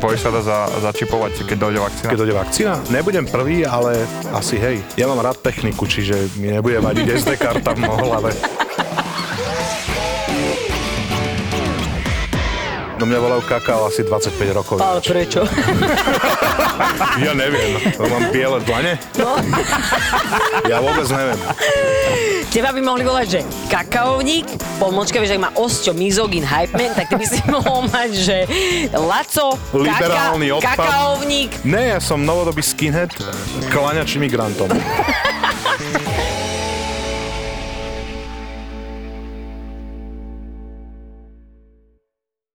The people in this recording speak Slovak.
Povieš sa dá za, začipovať, keď dojde vakcína? Keď dojde vakcína? Nebudem prvý, ale asi hej. Ja mám rád techniku, čiže mi nebude vadiť SD karta v hlave. No mňa volajú kakao asi 25 rokov. Ale prečo? Ja neviem, to mám biele dlane? No. Ja vôbec neviem. Teba by mohli volať, že kakaovník, pomočka, vieš, ak má osťo, mizogín, hype man, tak ty by si mohol mať, že Laco, Liberálny kaka, odpad. kakaovník. Ne, ja som novodobý skinhead, klaňač imigrantom.